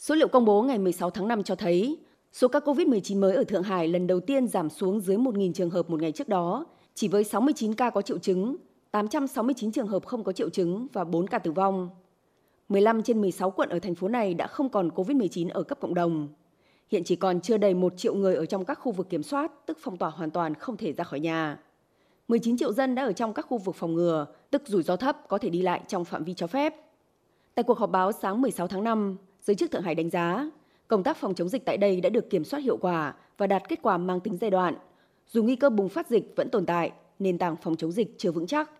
Số liệu công bố ngày 16 tháng 5 cho thấy số ca COVID-19 mới ở Thượng Hải lần đầu tiên giảm xuống dưới 1.000 trường hợp một ngày trước đó, chỉ với 69 ca có triệu chứng, 869 trường hợp không có triệu chứng và 4 ca tử vong. 15 trên 16 quận ở thành phố này đã không còn COVID-19 ở cấp cộng đồng. Hiện chỉ còn chưa đầy 1 triệu người ở trong các khu vực kiểm soát, tức phong tỏa hoàn toàn không thể ra khỏi nhà. 19 triệu dân đã ở trong các khu vực phòng ngừa, tức rủi ro thấp có thể đi lại trong phạm vi cho phép. Tại cuộc họp báo sáng 16 tháng 5, giới chức Thượng Hải đánh giá, công tác phòng chống dịch tại đây đã được kiểm soát hiệu quả và đạt kết quả mang tính giai đoạn. Dù nguy cơ bùng phát dịch vẫn tồn tại, nền tảng phòng chống dịch chưa vững chắc.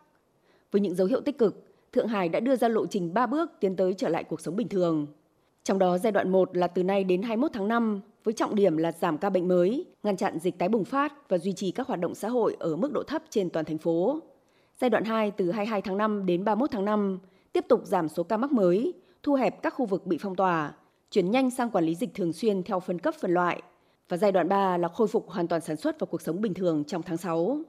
Với những dấu hiệu tích cực, Thượng Hải đã đưa ra lộ trình 3 bước tiến tới trở lại cuộc sống bình thường. Trong đó giai đoạn 1 là từ nay đến 21 tháng 5 với trọng điểm là giảm ca bệnh mới, ngăn chặn dịch tái bùng phát và duy trì các hoạt động xã hội ở mức độ thấp trên toàn thành phố. Giai đoạn 2 từ 22 tháng 5 đến 31 tháng 5 tiếp tục giảm số ca mắc mới, thu hẹp các khu vực bị phong tỏa, chuyển nhanh sang quản lý dịch thường xuyên theo phân cấp phân loại. Và giai đoạn 3 là khôi phục hoàn toàn sản xuất và cuộc sống bình thường trong tháng 6.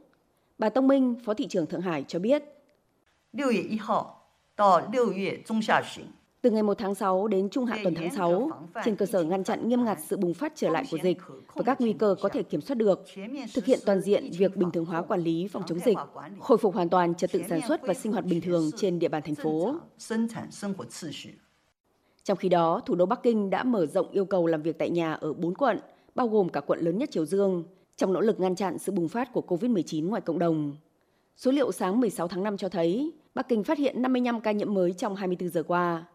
Bà Tông Minh, Phó thị trưởng Thượng Hải cho biết. 6月1号到6月中下旬， từ ngày 1 tháng 6 đến trung hạn tuần tháng 6, trên cơ sở ngăn chặn nghiêm ngặt sự bùng phát trở lại của dịch và các nguy cơ có thể kiểm soát được, thực hiện toàn diện việc bình thường hóa quản lý phòng chống dịch, khôi phục hoàn toàn trật tự sản xuất và sinh hoạt bình thường trên địa bàn thành phố. Trong khi đó, thủ đô Bắc Kinh đã mở rộng yêu cầu làm việc tại nhà ở 4 quận, bao gồm cả quận lớn nhất Triều Dương, trong nỗ lực ngăn chặn sự bùng phát của COVID-19 ngoài cộng đồng. Số liệu sáng 16 tháng 5 cho thấy, Bắc Kinh phát hiện 55 ca nhiễm mới trong 24 giờ qua,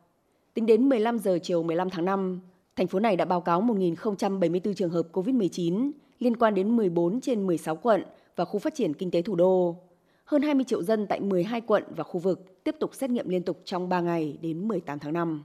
Tính đến 15 giờ chiều 15 tháng 5, thành phố này đã báo cáo 1.074 trường hợp COVID-19 liên quan đến 14 trên 16 quận và khu phát triển kinh tế thủ đô. Hơn 20 triệu dân tại 12 quận và khu vực tiếp tục xét nghiệm liên tục trong 3 ngày đến 18 tháng 5.